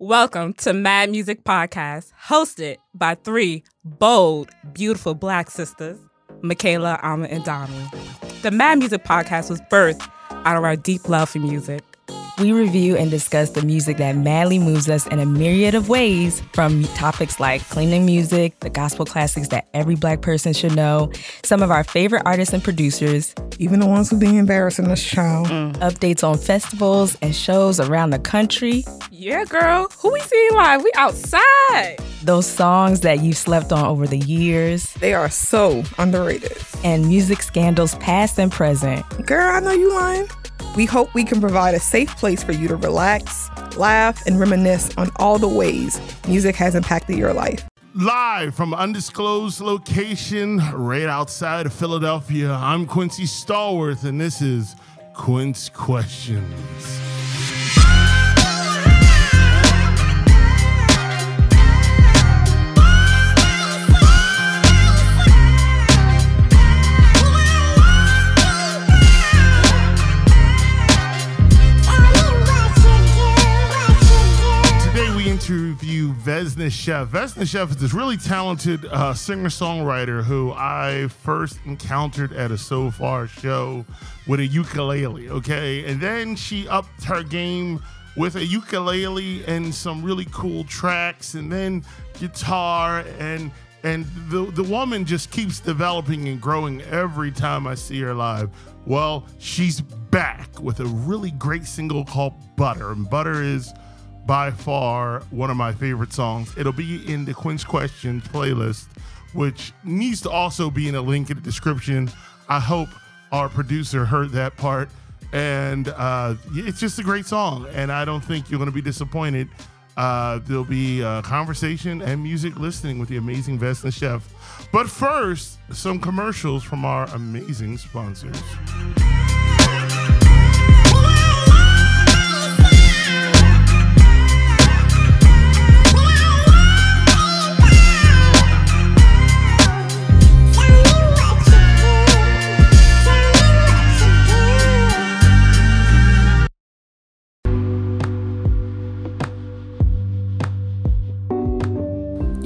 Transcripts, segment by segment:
Welcome to Mad Music Podcast, hosted by three bold, beautiful black sisters, Michaela, Alma, and Donnie. The Mad Music Podcast was birthed out of our deep love for music. We review and discuss the music that madly moves us in a myriad of ways, from topics like cleaning music, the gospel classics that every black person should know, some of our favorite artists and producers, even the ones who be embarrassing us, child. Mm. Updates on festivals and shows around the country. Yeah, girl. Who we seeing live? We outside. Those songs that you've slept on over the years. They are so underrated. And music scandals past and present. Girl, I know you lying. We hope we can provide a safe place for you to relax, laugh, and reminisce on all the ways music has impacted your life. Live from undisclosed location right outside of Philadelphia, I'm Quincy Stallworth, and this is Quince Questions. Scheff. Vessna Scheff is this really talented uh, singer songwriter who I first encountered at a Sofar show with a ukulele. Okay, and then she upped her game with a ukulele and some really cool tracks, and then guitar and and the the woman just keeps developing and growing every time I see her live. Well, she's back with a really great single called Butter, and Butter is by far one of my favorite songs. It'll be in the Quince Questions playlist, which needs to also be in a link in the description. I hope our producer heard that part. And uh, it's just a great song, and I don't think you're going to be disappointed. Uh, there'll be uh, conversation and music listening with the amazing Vessna Scheff. But first, some commercials from our amazing sponsors.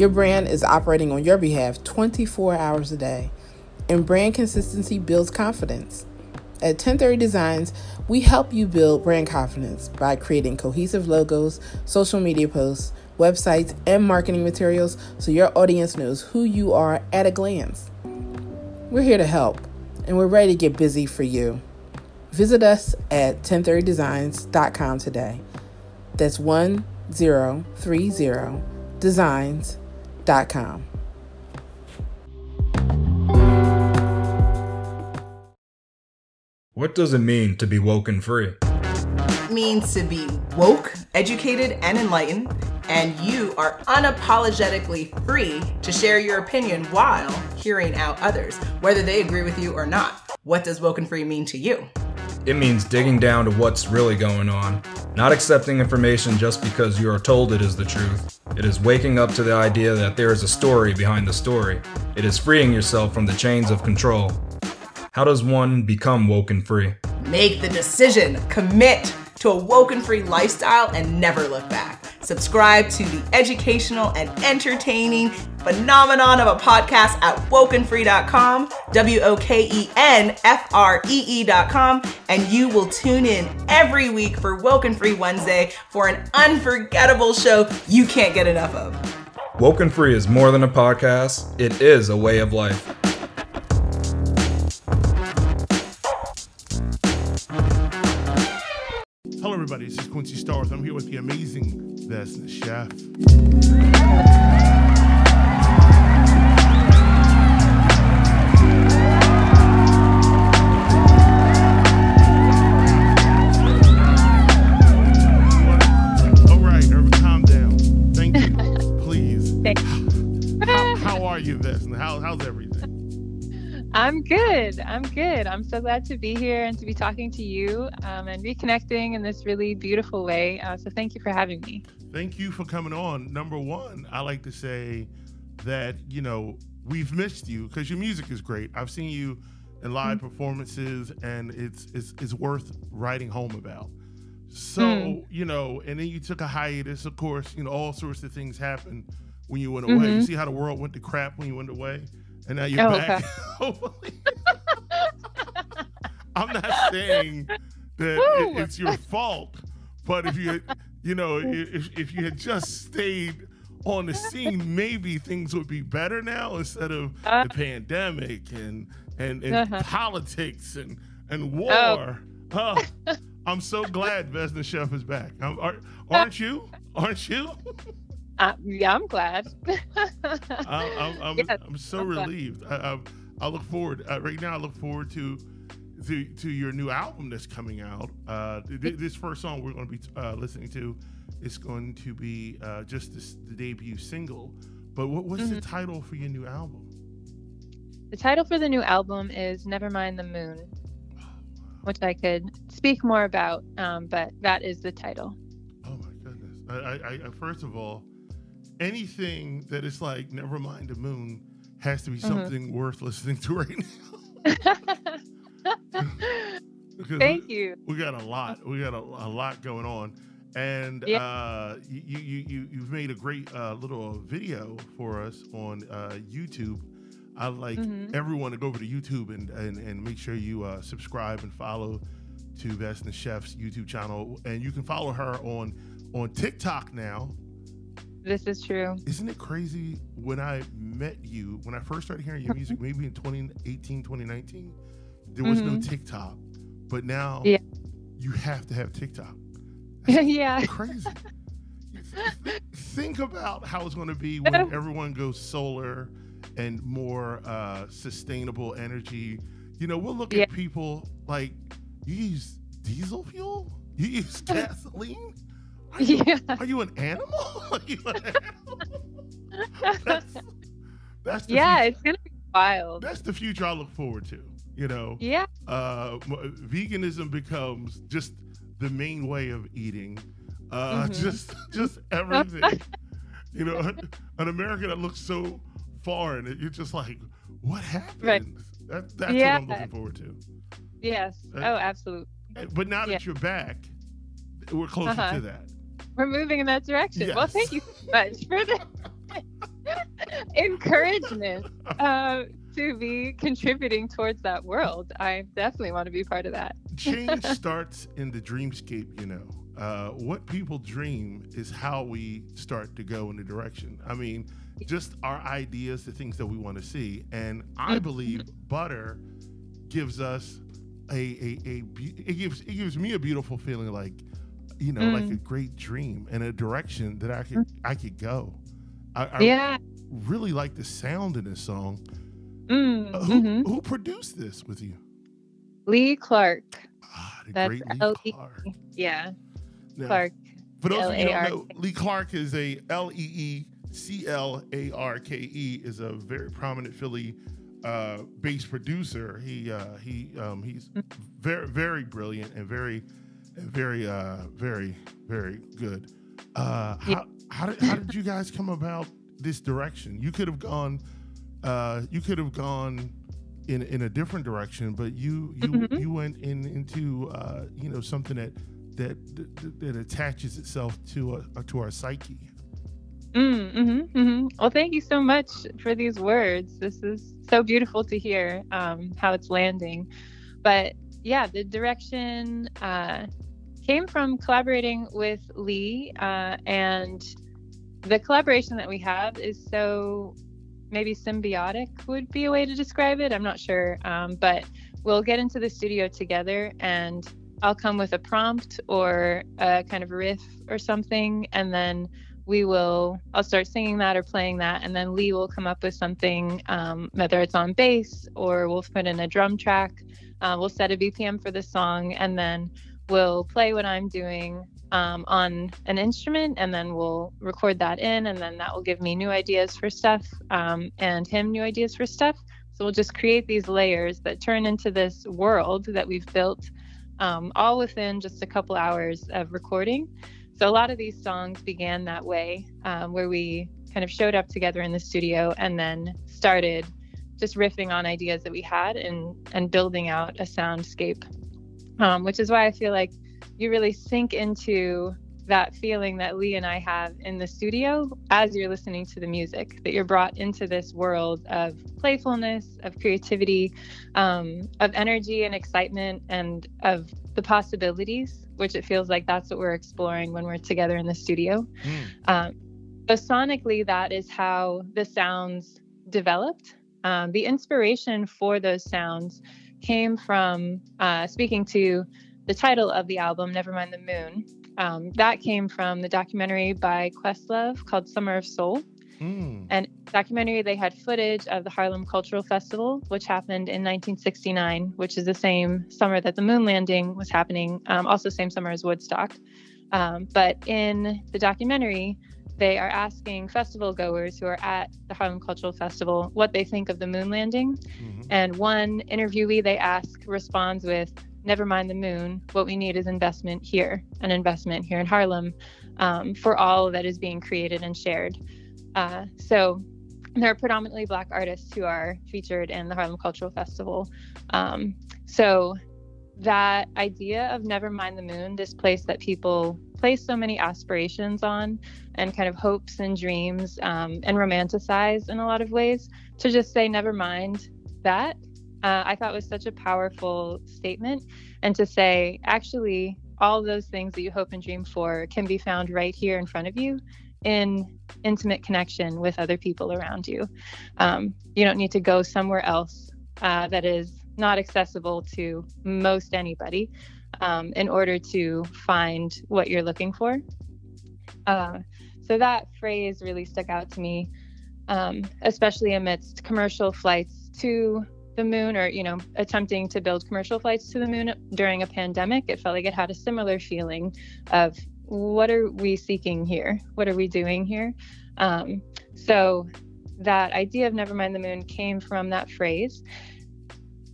Your brand is operating on your behalf 24 hours a day, and brand consistency builds confidence. At 1030 Designs, we help you build brand confidence by creating cohesive logos, social media posts, websites, and marketing materials so your audience knows who you are at a glance. We're here to help, and we're ready to get busy for you. Visit us at 1030designs.com today. That's 1030 designs What does it mean to be woke and free? It means to be woke, educated, and enlightened, and you are unapologetically free to share your opinion while hearing out others, whether they agree with you or not. What does woke and free mean to you? It means digging down to what's really going on, not accepting information just because you are told it is the truth. It is waking up to the idea that there is a story behind the story. It is freeing yourself from the chains of control. How does one become woke and free? Make the decision, commit to a woke and free lifestyle, and never look back. Subscribe to the educational and entertaining phenomenon of a podcast at wokenfree.com, W O K E N F R E E.com, and you will tune in every week for Woke and Free Wednesday for an unforgettable show you can't get enough of. Woke and Free is more than a podcast, it is a way of life. Hello, everybody. This is Quincy Stars. I'm here with the amazing Vessna Scheff. I'm so glad to be here and to be talking to you um, and reconnecting in this really beautiful way. Uh, so thank you for having me. Thank you for coming on. Number one, I like to say that, you know, we've missed you because your music is great. I've seen you in live mm-hmm. performances and it's, it's, it's worth writing home about. So, mm. you know, and then you took a hiatus, of course, you know, all sorts of things happened when you went away. Mm-hmm. You see how the world went to crap when you went away? And now you're oh, back. Okay. I'm not saying that it, it's your fault, but if you, you know, if, if you had just stayed on the scene, maybe things would be better now instead of uh, the pandemic and and, and uh-huh. politics and and war. Oh. Huh. I'm so glad Vessna Scheff is back. Aren't, aren't you? Aren't you? Uh, yeah, I'm glad. I, I'm, I'm, yes, I'm, so I'm relieved. I, I, I, look forward. Uh, right now, I look forward to, to to your new album that's coming out. Uh, th- this first song we're going to be uh, listening to is going to be uh, just this, the debut single. But what, what's mm-hmm. the title for your new album? The title for the new album is Never Mind the Moon which I could speak more about, um, but that is the title. Oh my goodness! I, I, I, first of all, anything that is like "Never mind the moon" has to be mm-hmm. something worth listening to right now. Thank you. We got a lot. We got a, a lot going on, and yeah. uh, you you you you've made a great uh, little video for us on uh, YouTube I like mm-hmm. everyone to go over to YouTube and and, and make sure you uh, subscribe and follow to Vessna Scheff's YouTube channel, and you can follow her on on TikTok now. This is true. Isn't it crazy? When I met you, when I first started hearing your music, maybe in 2018, 2019, there was mm-hmm. no TikTok, but now yeah. you have to have TikTok. yeah, crazy. Think about how it's going to be when everyone goes solar and more uh, sustainable energy. You know, we'll look yeah. at people like you use diesel fuel, you use gasoline. Are you, yeah. are you an animal? Are you an animal? that's, that's yeah, future. it's gonna be wild. That's the future I look forward to. You know, yeah. Uh, veganism becomes just the main way of eating. Uh, mm-hmm. Just, just everything. you know, an America that looks so foreign. You're just like, what happened? Right. That, that's yeah. what I'm looking forward to. Yes. Uh, oh, absolutely. But now that you're back, we're closer uh-huh. to that. We're moving in that direction. Yes. Well, thank you so much for the encouragement uh, to be contributing towards that world. I definitely want to be part of that. Change starts in the dreamscape, you know. Uh, what people dream is how we start to go in the direction. I mean, just our ideas, the things that we want to see. And I believe butter gives us a, a, a, it gives it gives me a beautiful feeling like you know mm. like a great dream and a direction that I could mm. I could go. I, I yeah. really like the sound in this song. Mm. Uh, who mm-hmm. who produced this with you? Lee Clarke. Ah, the That's L-E- Clark. Yeah. Now, Clarke. For those of you who don't know, Lee Clarke is a L E E C L A R K E is a very prominent Philly uh, bass producer. He uh, he um, he's very very brilliant and very very uh, very very good. Uh, how how did, how did you guys come about this direction? You could have gone uh, you could have gone in in a different direction, but you you mm-hmm. you went in into uh, you know something that that that, that attaches itself to a, to our psyche. Mm, mm-hmm, mm-hmm. Well, thank you so much for these words. This is so beautiful to hear um, how it's landing. But yeah, the direction uh, came from collaborating with Lee, uh, and the collaboration that we have is so maybe symbiotic would be a way to describe it. I'm not sure, um, but we'll get into the studio together and I'll come with a prompt or a kind of riff or something, and then we will i'll start singing that or playing that and then lee will come up with something um, whether it's on bass or we'll put in a drum track uh, we'll set a bpm for the song and then we'll play what i'm doing um, on an instrument and then we'll record that in and then that will give me new ideas for stuff um, and him new ideas for stuff so we'll just create these layers that turn into this world that we've built um, all within just a couple hours of recording so a lot of these songs began that way, um, where we kind of showed up together in the studio and then started just riffing on ideas that we had and and building out a soundscape. Um, which is why I feel like you really sink into that feeling that Lee and I have in the studio as you're listening to the music, that you're brought into this world of playfulness, of creativity, um, of energy and excitement, and of the possibilities, which it feels like that's what we're exploring when we're together in the studio. Mm. Um, so, sonically, that is how the sounds developed. Um, the inspiration for those sounds came from uh, speaking to the title of the album, Nevermind the Moon. Um, that came from the documentary by Questlove called Summer of Soul. Mm. And documentary, they had footage of the Harlem Cultural Festival, which happened in 1969, which is the same summer that the moon landing was happening, um, also same summer as Woodstock. Um, but in the documentary, they are asking festival goers who are at the Harlem Cultural Festival what they think of the moon landing. Mm-hmm. And one interviewee they ask responds with, never mind the moon. What we need is investment here, an investment here in Harlem um, for all that is being created and shared. Uh, so there are predominantly Black artists who are featured in the Harlem Cultural Festival. Um, so that idea of never mind the moon, this place that people place so many aspirations on and kind of hopes and dreams um, and romanticize in a lot of ways, to just say never mind that uh, I thought was such a powerful statement. And to say, actually, all those things that you hope and dream for can be found right here in front of you in intimate connection with other people around you. Um, you don't need to go somewhere else uh, that is not accessible to most anybody um, in order to find what you're looking for. Uh, so that phrase really stuck out to me, um, especially amidst commercial flights to the moon or you know attempting to build commercial flights to the moon during a pandemic it felt like it had a similar feeling of what are we seeking here? What are we doing here? Um, so that idea of never mind the moon came from that phrase.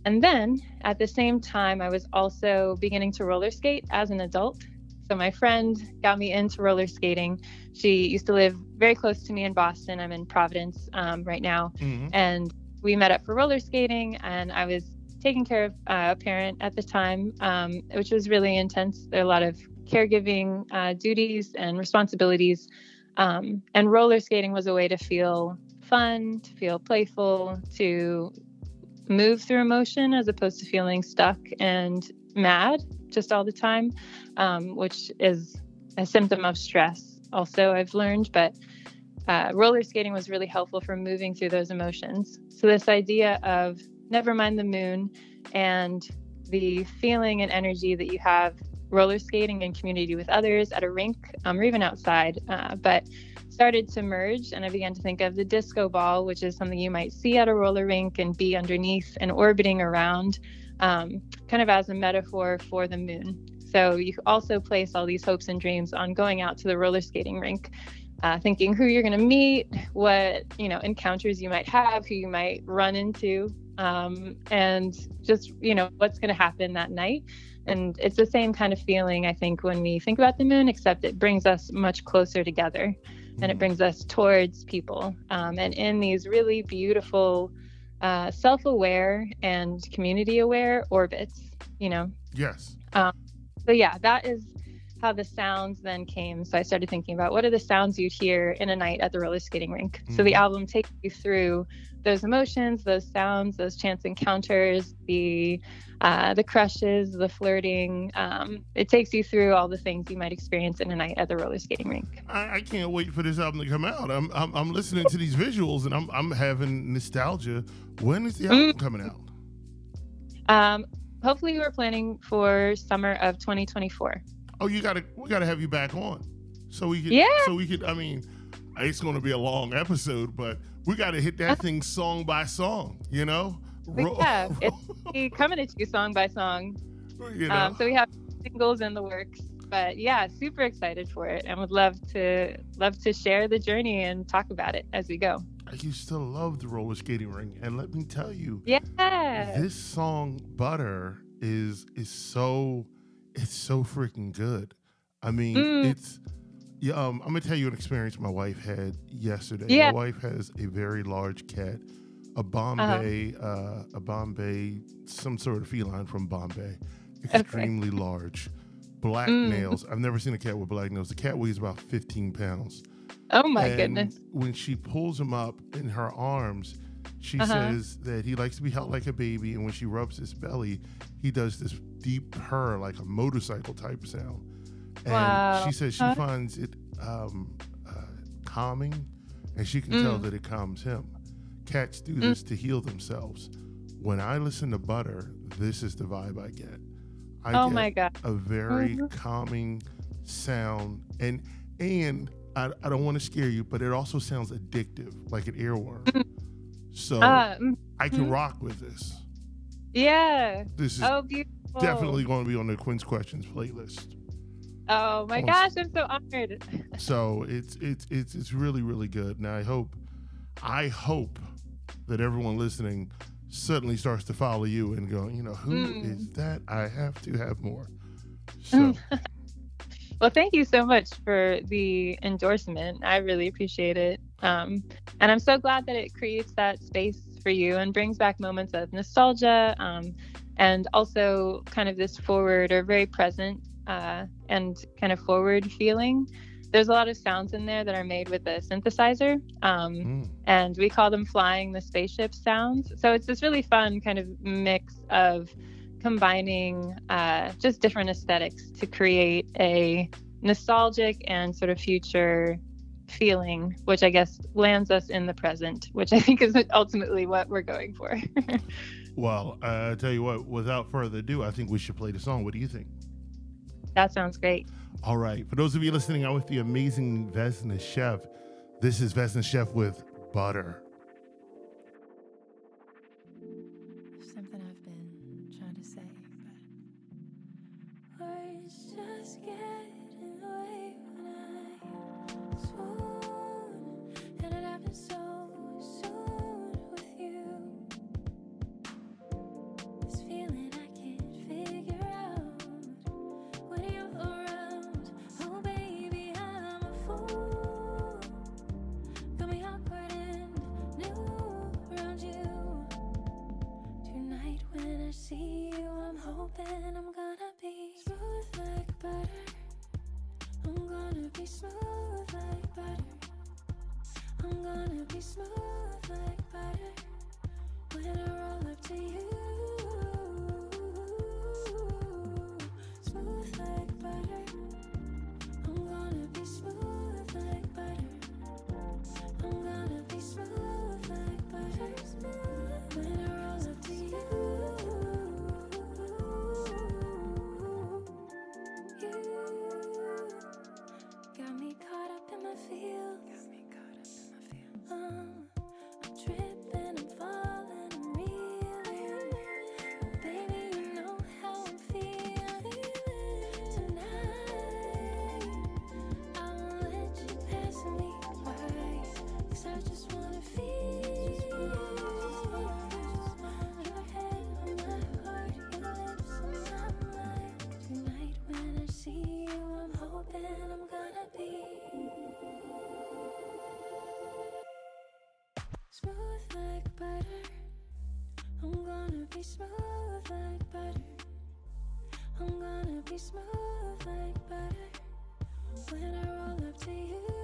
And then at the same time i was also beginning to roller skate as an adult. So my friend got me into roller skating. She used to live very close to me in boston. I'm in providence um, right now. Mm-hmm. and we met up for roller skating, and I was taking care of uh, a parent at the time, um, which was really intense. There are a lot of caregiving uh, duties and responsibilities. Um, and roller skating was a way to feel fun, to feel playful, to move through emotion as opposed to feeling stuck and mad just all the time, um, which is a symptom of stress, also, I've learned. But uh, roller skating was really helpful for moving through those emotions. So, this idea of never mind the moon and the feeling and energy that you have roller skating in community with others at a rink um, or even outside, uh, but started to merge. And I began to think of the disco ball, which is something you might see at a roller rink and be underneath and orbiting around, um, kind of as a metaphor for the moon. So you also place all these hopes and dreams on going out to the roller skating rink uh, thinking who you're going to meet, what you know encounters you might have, who you might run into, um, and just you know what's going to happen that night. And it's the same kind of feeling I think when we think about the moon, except it brings us much closer together, and it mm-hmm. brings us towards people, um, and in these really beautiful, uh, self-aware and community-aware orbits. You know. Yes. Um, so yeah, that is how the sounds then came. So I started thinking about what are the sounds you'd hear in a night at the roller skating rink. Mm-hmm. So the mm-hmm. album takes you through those emotions, those sounds, those chance encounters, the uh, the crushes, the flirting. Um, it takes you through all the things you might experience in a night at the roller skating rink. I, I can't wait for this album to come out. I'm, I'm, I'm listening to these visuals and I'm I'm having nostalgia. When is the album mm. coming out? Um, hopefully, we're planning for summer of 2024 oh, you gotta we gotta have you back on, so we could yeah. so we could. I mean, it's gonna be a long episode, but we gotta hit that thing song by song. You know. Yeah, it's coming at you song by song. You know. um, so we have singles in the works but yeah super excited for it and would love to love to share the journey and talk about it as we go I used to love the roller skating ring, and let me tell you, yeah, this song "Butter" is is so it's so freaking good. I mean, mm. it's yeah. Um, I'm gonna tell you an experience my wife had yesterday. Yeah. My wife has a very large cat, a Bombay, uh-huh. uh, a Bombay, some sort of feline from Bombay, extremely okay. large. black Mm. nails. I've never seen a cat with black nails. The cat weighs about 15 pounds. Oh my And goodness. When she pulls him up in her arms, she Uh-huh. says that he likes to be held like a baby. And when she rubs his belly, he does this deep purr, like a motorcycle type sound. And Wow. she says she Huh? finds it um, uh, calming and she can tell Mm. that it calms him. Cats do this to heal themselves. When I listen to Butter, this is the vibe I get. I Oh get my god. a very Mhm. calming sound and and I, I don't want to scare you but it also sounds addictive like an earworm so Uh, mm, i can mhm. rock with this yeah. this is Oh, beautiful. Definitely going to be on the Quince Questions playlist Oh my gosh, I'm so honored. so it's it's it's it's really really good Now i hope i hope that everyone listening suddenly starts to follow you and go you know who is Mm. that i have to have more so Well, thank you so much for the endorsement. I really appreciate it. Um, and I'm so glad that it creates that space for you and brings back moments of nostalgia um, and also kind of this forward or very present uh, and kind of forward feeling. There's a lot of sounds in there that are made with a synthesizer, um, mm, and we call them flying the spaceship sounds. So it's this really fun kind of mix of combining uh, just different aesthetics to create a nostalgic and sort of future feeling, which I guess lands us in the present, which I think is ultimately what we're going for. well uh, i tell you what without further ado i think we should play the song what do you think that sounds great. All right. For those of you listening, I'm with the amazing Vessna Scheff. This is Vessna Scheff with butter. Be smooth like butter. I'm gonna be smooth like butter when I roll up to you.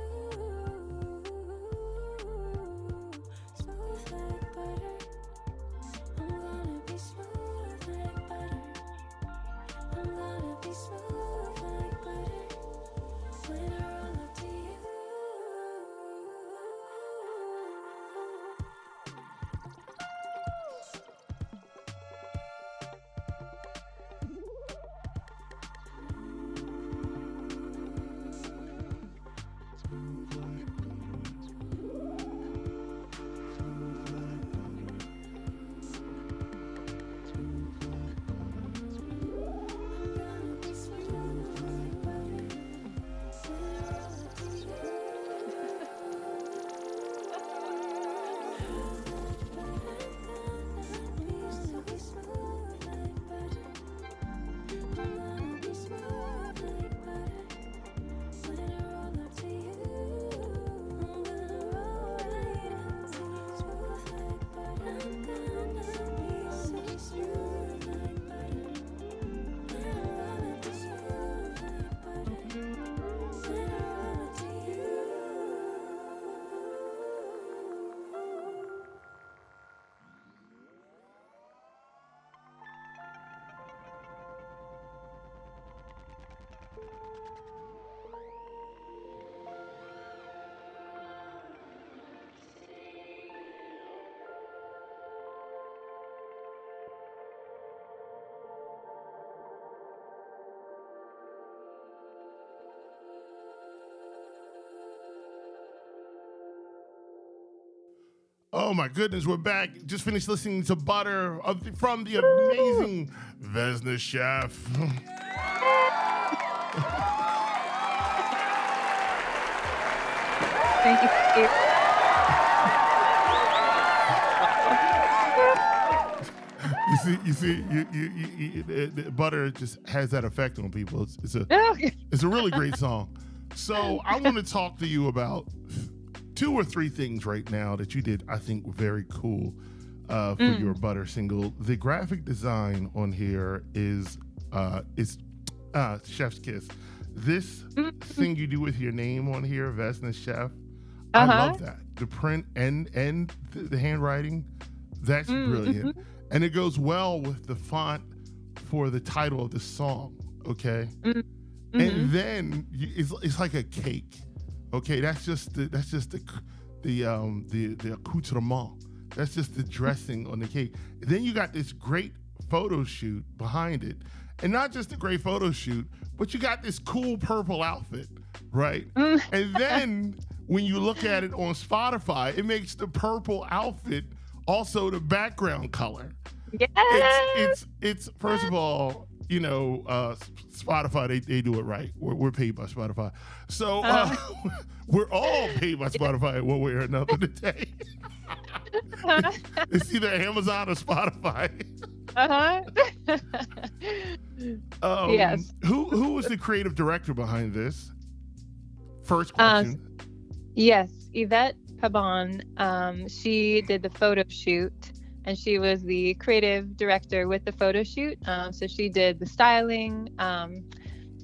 Oh my goodness, we're back. Just finished listening to Butter of the, from the amazing Vessna Scheff. Thank you. You see, you see, you, you, you, you Butter just has that effect on people. It's, it's a it's a really great song. So I want to talk to you about two or three things right now that you did. I think very cool uh, for Mm. your Butter single. The graphic design on here is uh, is uh, Chef's Kiss. This Mm. thing you do with your name on here, Vessna Scheff. I Uh-huh. love that. The print and and the, handwriting, that's Mm, brilliant. And it goes well with the font for the title of the song. Okay. Mhm. And then you, it's, it's like a cake. Okay, that's just the that's just the the um the the accoutrement. That's just the dressing on the cake. Then you got this great photo shoot behind it, and not just a great photo shoot, but you got this cool purple outfit, right? and then when you look at it on Spotify, it makes the purple outfit also the background color Yes. it's it's it's first of all, you know, uh, Spotify they, they do it right. We're, we're paid by Spotify, so uh, we're all paid by Spotify one way or another today. it's either Amazon or Spotify. uh-huh. Um, Yes. Who who was the creative director behind this? First Uh, question. Yes, Yvette Pabon. Um, she did the photo shoot, and she was the creative director with the photo shoot. Um, so she did the styling. Um,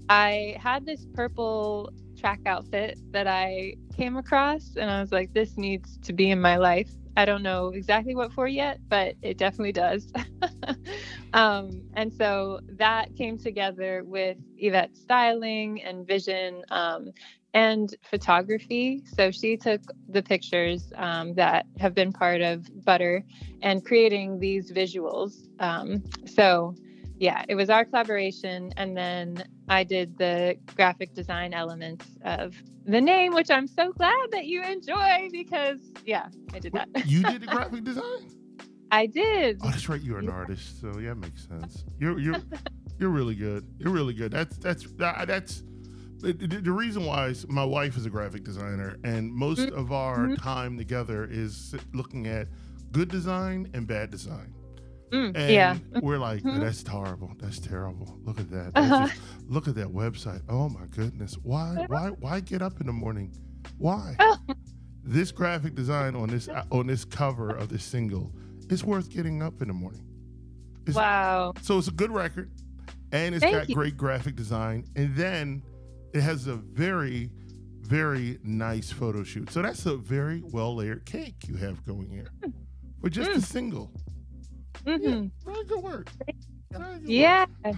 I had this purple track outfit that I came across, and I was like, "This needs to be in my life." I don't know exactly what for yet, but it definitely does. um, and so that came together with Yvette's styling and vision. Um, and photography. So she took the pictures um, that have been part of Butter and creating these visuals. Um, so, yeah, it was our collaboration. And then I did the graphic design elements of the name, which I'm so glad that you enjoy because, yeah, I did that. You did the graphic design. I did. Oh, that's right. You're an artist, so yeah, it makes sense. You're you're you're really good. You're really good. That's that's that's the, the reason why is my wife is a graphic designer, and most of our time together is looking at good design and bad design. Mm, And yeah. we're like, that's horrible. That's terrible. Look at that. Uh-huh. Just- look at that website. Oh my goodness. Why? Why? Why get up in the morning? Why? Oh. This graphic design on this on this cover of this single is worth getting up in the morning. It's- Wow. So it's a good record, and it's Thank got you. great graphic design, and then it has a very, very nice photo shoot. So that's a very well layered cake you have going here for just Mm. a single. Mm-hmm. Very good work. Good work. Yeah.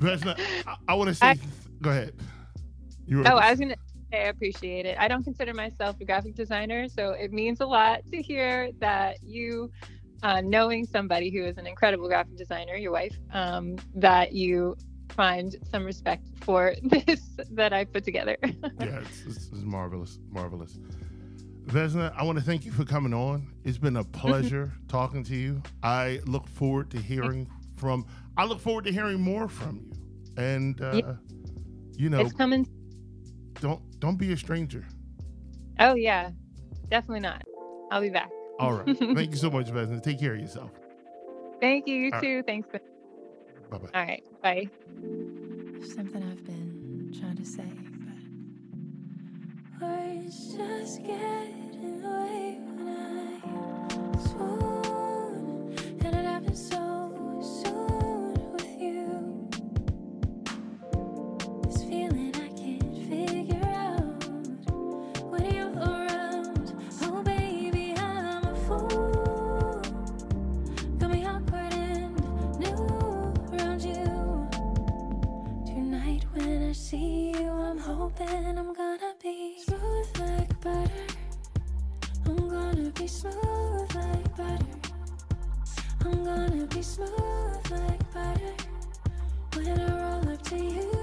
That's not, I, I want to say, I- go ahead. You were Oh, I was gonna say I appreciate it. I don't consider myself a graphic designer, so it means a lot to hear that you, uh, knowing somebody who is an incredible graphic designer, your wife, um, that you find some respect for this that I put together. yeah, it's, it's, it's marvelous, marvelous. Vessna, I want to thank you for coming on. It's been a pleasure talking to you. I look forward to hearing from. I look forward to hearing more from you. And uh, Yeah. you know, it's coming. Don't don't be a stranger. Oh yeah, definitely not. I'll be back. All right. thank you so much, Vessna. Take care of yourself. Thank you. You All right. too. Thanks. Bye bye. All right. Bye. Something I've been trying to say, but words just get in the way when I swoon, and it happens so hoping I'm gonna be smooth like butter. I'm gonna be smooth like butter. I'm gonna be smooth like butter. When I roll up to you.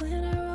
When I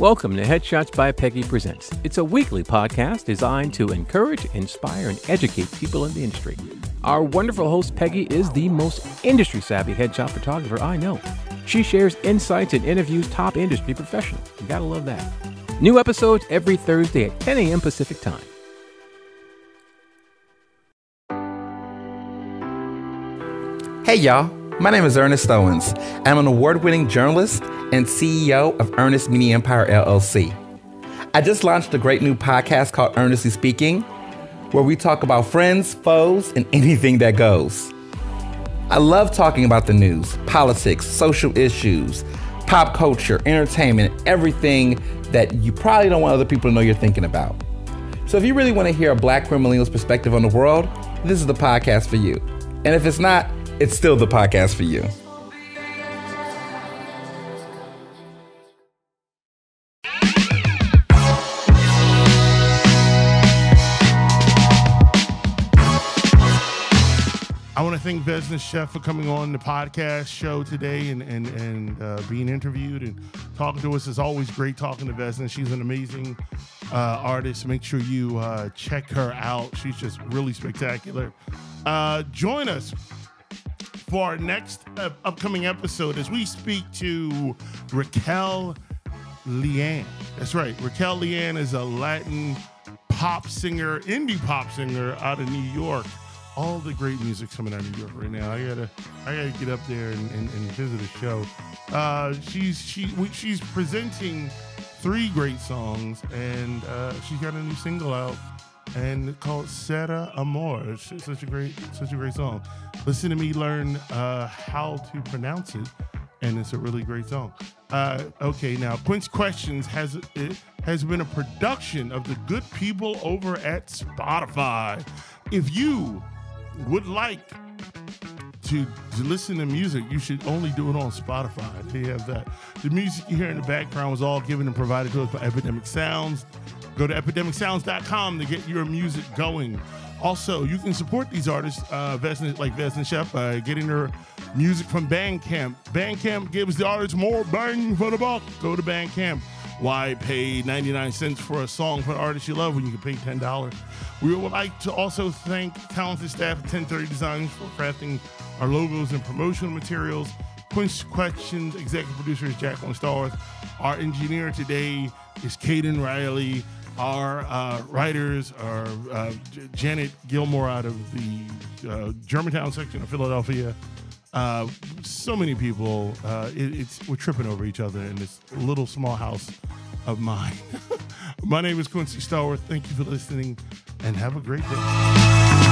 Welcome to Headshots by Peggy Presents. It's a weekly podcast designed to encourage, inspire, and educate people in the industry. Our wonderful host, Peggy, is the most industry savvy headshot photographer I know. She shares insights and interviews top industry professionals. You gotta love that. New episodes every Thursday at 10 a.m. Pacific Time. Hey y'all, my name is Ernest Owens. I'm an award winning journalist and CEO of Ernest Media Empire LLC. I just launched a great new podcast called Earnestly Speaking, where we talk about friends, foes, and anything that goes. I love talking about the news, politics, social issues, pop culture, entertainment, everything that you probably don't want other people to know you're thinking about. So if you really want to hear a black queer millennial's perspective on the world, this is the podcast for you. And if it's not, it's still the podcast for you. I want to thank Vessna Scheff for coming on the podcast show today and and and uh, being interviewed and talking to us. It's always great talking to Vessna. She's an amazing uh, artist. Make sure you uh, check her out. She's just really spectacular. Uh, join us for our next uh, upcoming episode as we speak to Raquel Leanne. That's right. Raquel Leanne is a Latin pop singer, indie pop singer out of New York. All the great music coming out of New York right now. I gotta, I gotta get up there and, and, and visit a show. Uh, she's she she's presenting three great songs, and uh, she's got a new single out and called Sera Amor. It's such a great, such a great song. Listen to me learn uh, how to pronounce it, and it's a really great song. Uh, okay, now Quince Questions has it has been a production of the good people over at Spotify. If you would like to, to listen to music, you should only do it on Spotify. They have that. The music you hear in the background was all given and provided to us by Epidemic Sounds. Go to epidemicsounds.com to get your music going. Also, you can support these artists, uh, Vessna, like Vessna Scheff, by getting their music from Bandcamp. Bandcamp gives the artists more bang for the buck. Go to Bandcamp. Why pay 99 cents for a song for an artist you love when you can pay $10? We would like to also thank talented staff at 1030 Designs for crafting our logos and promotional materials. Quince Questions, executive producer is Jacqueline Starth. Our engineer today is Caden Riley. Our uh, writers are uh, J- Janet Gilmore out of the uh, Germantown section of Philadelphia. Uh, so many people. Uh, it, it's we're tripping over each other in this little small house of mine. My name is Quincy Starworth. Thank you for listening, and have a great day.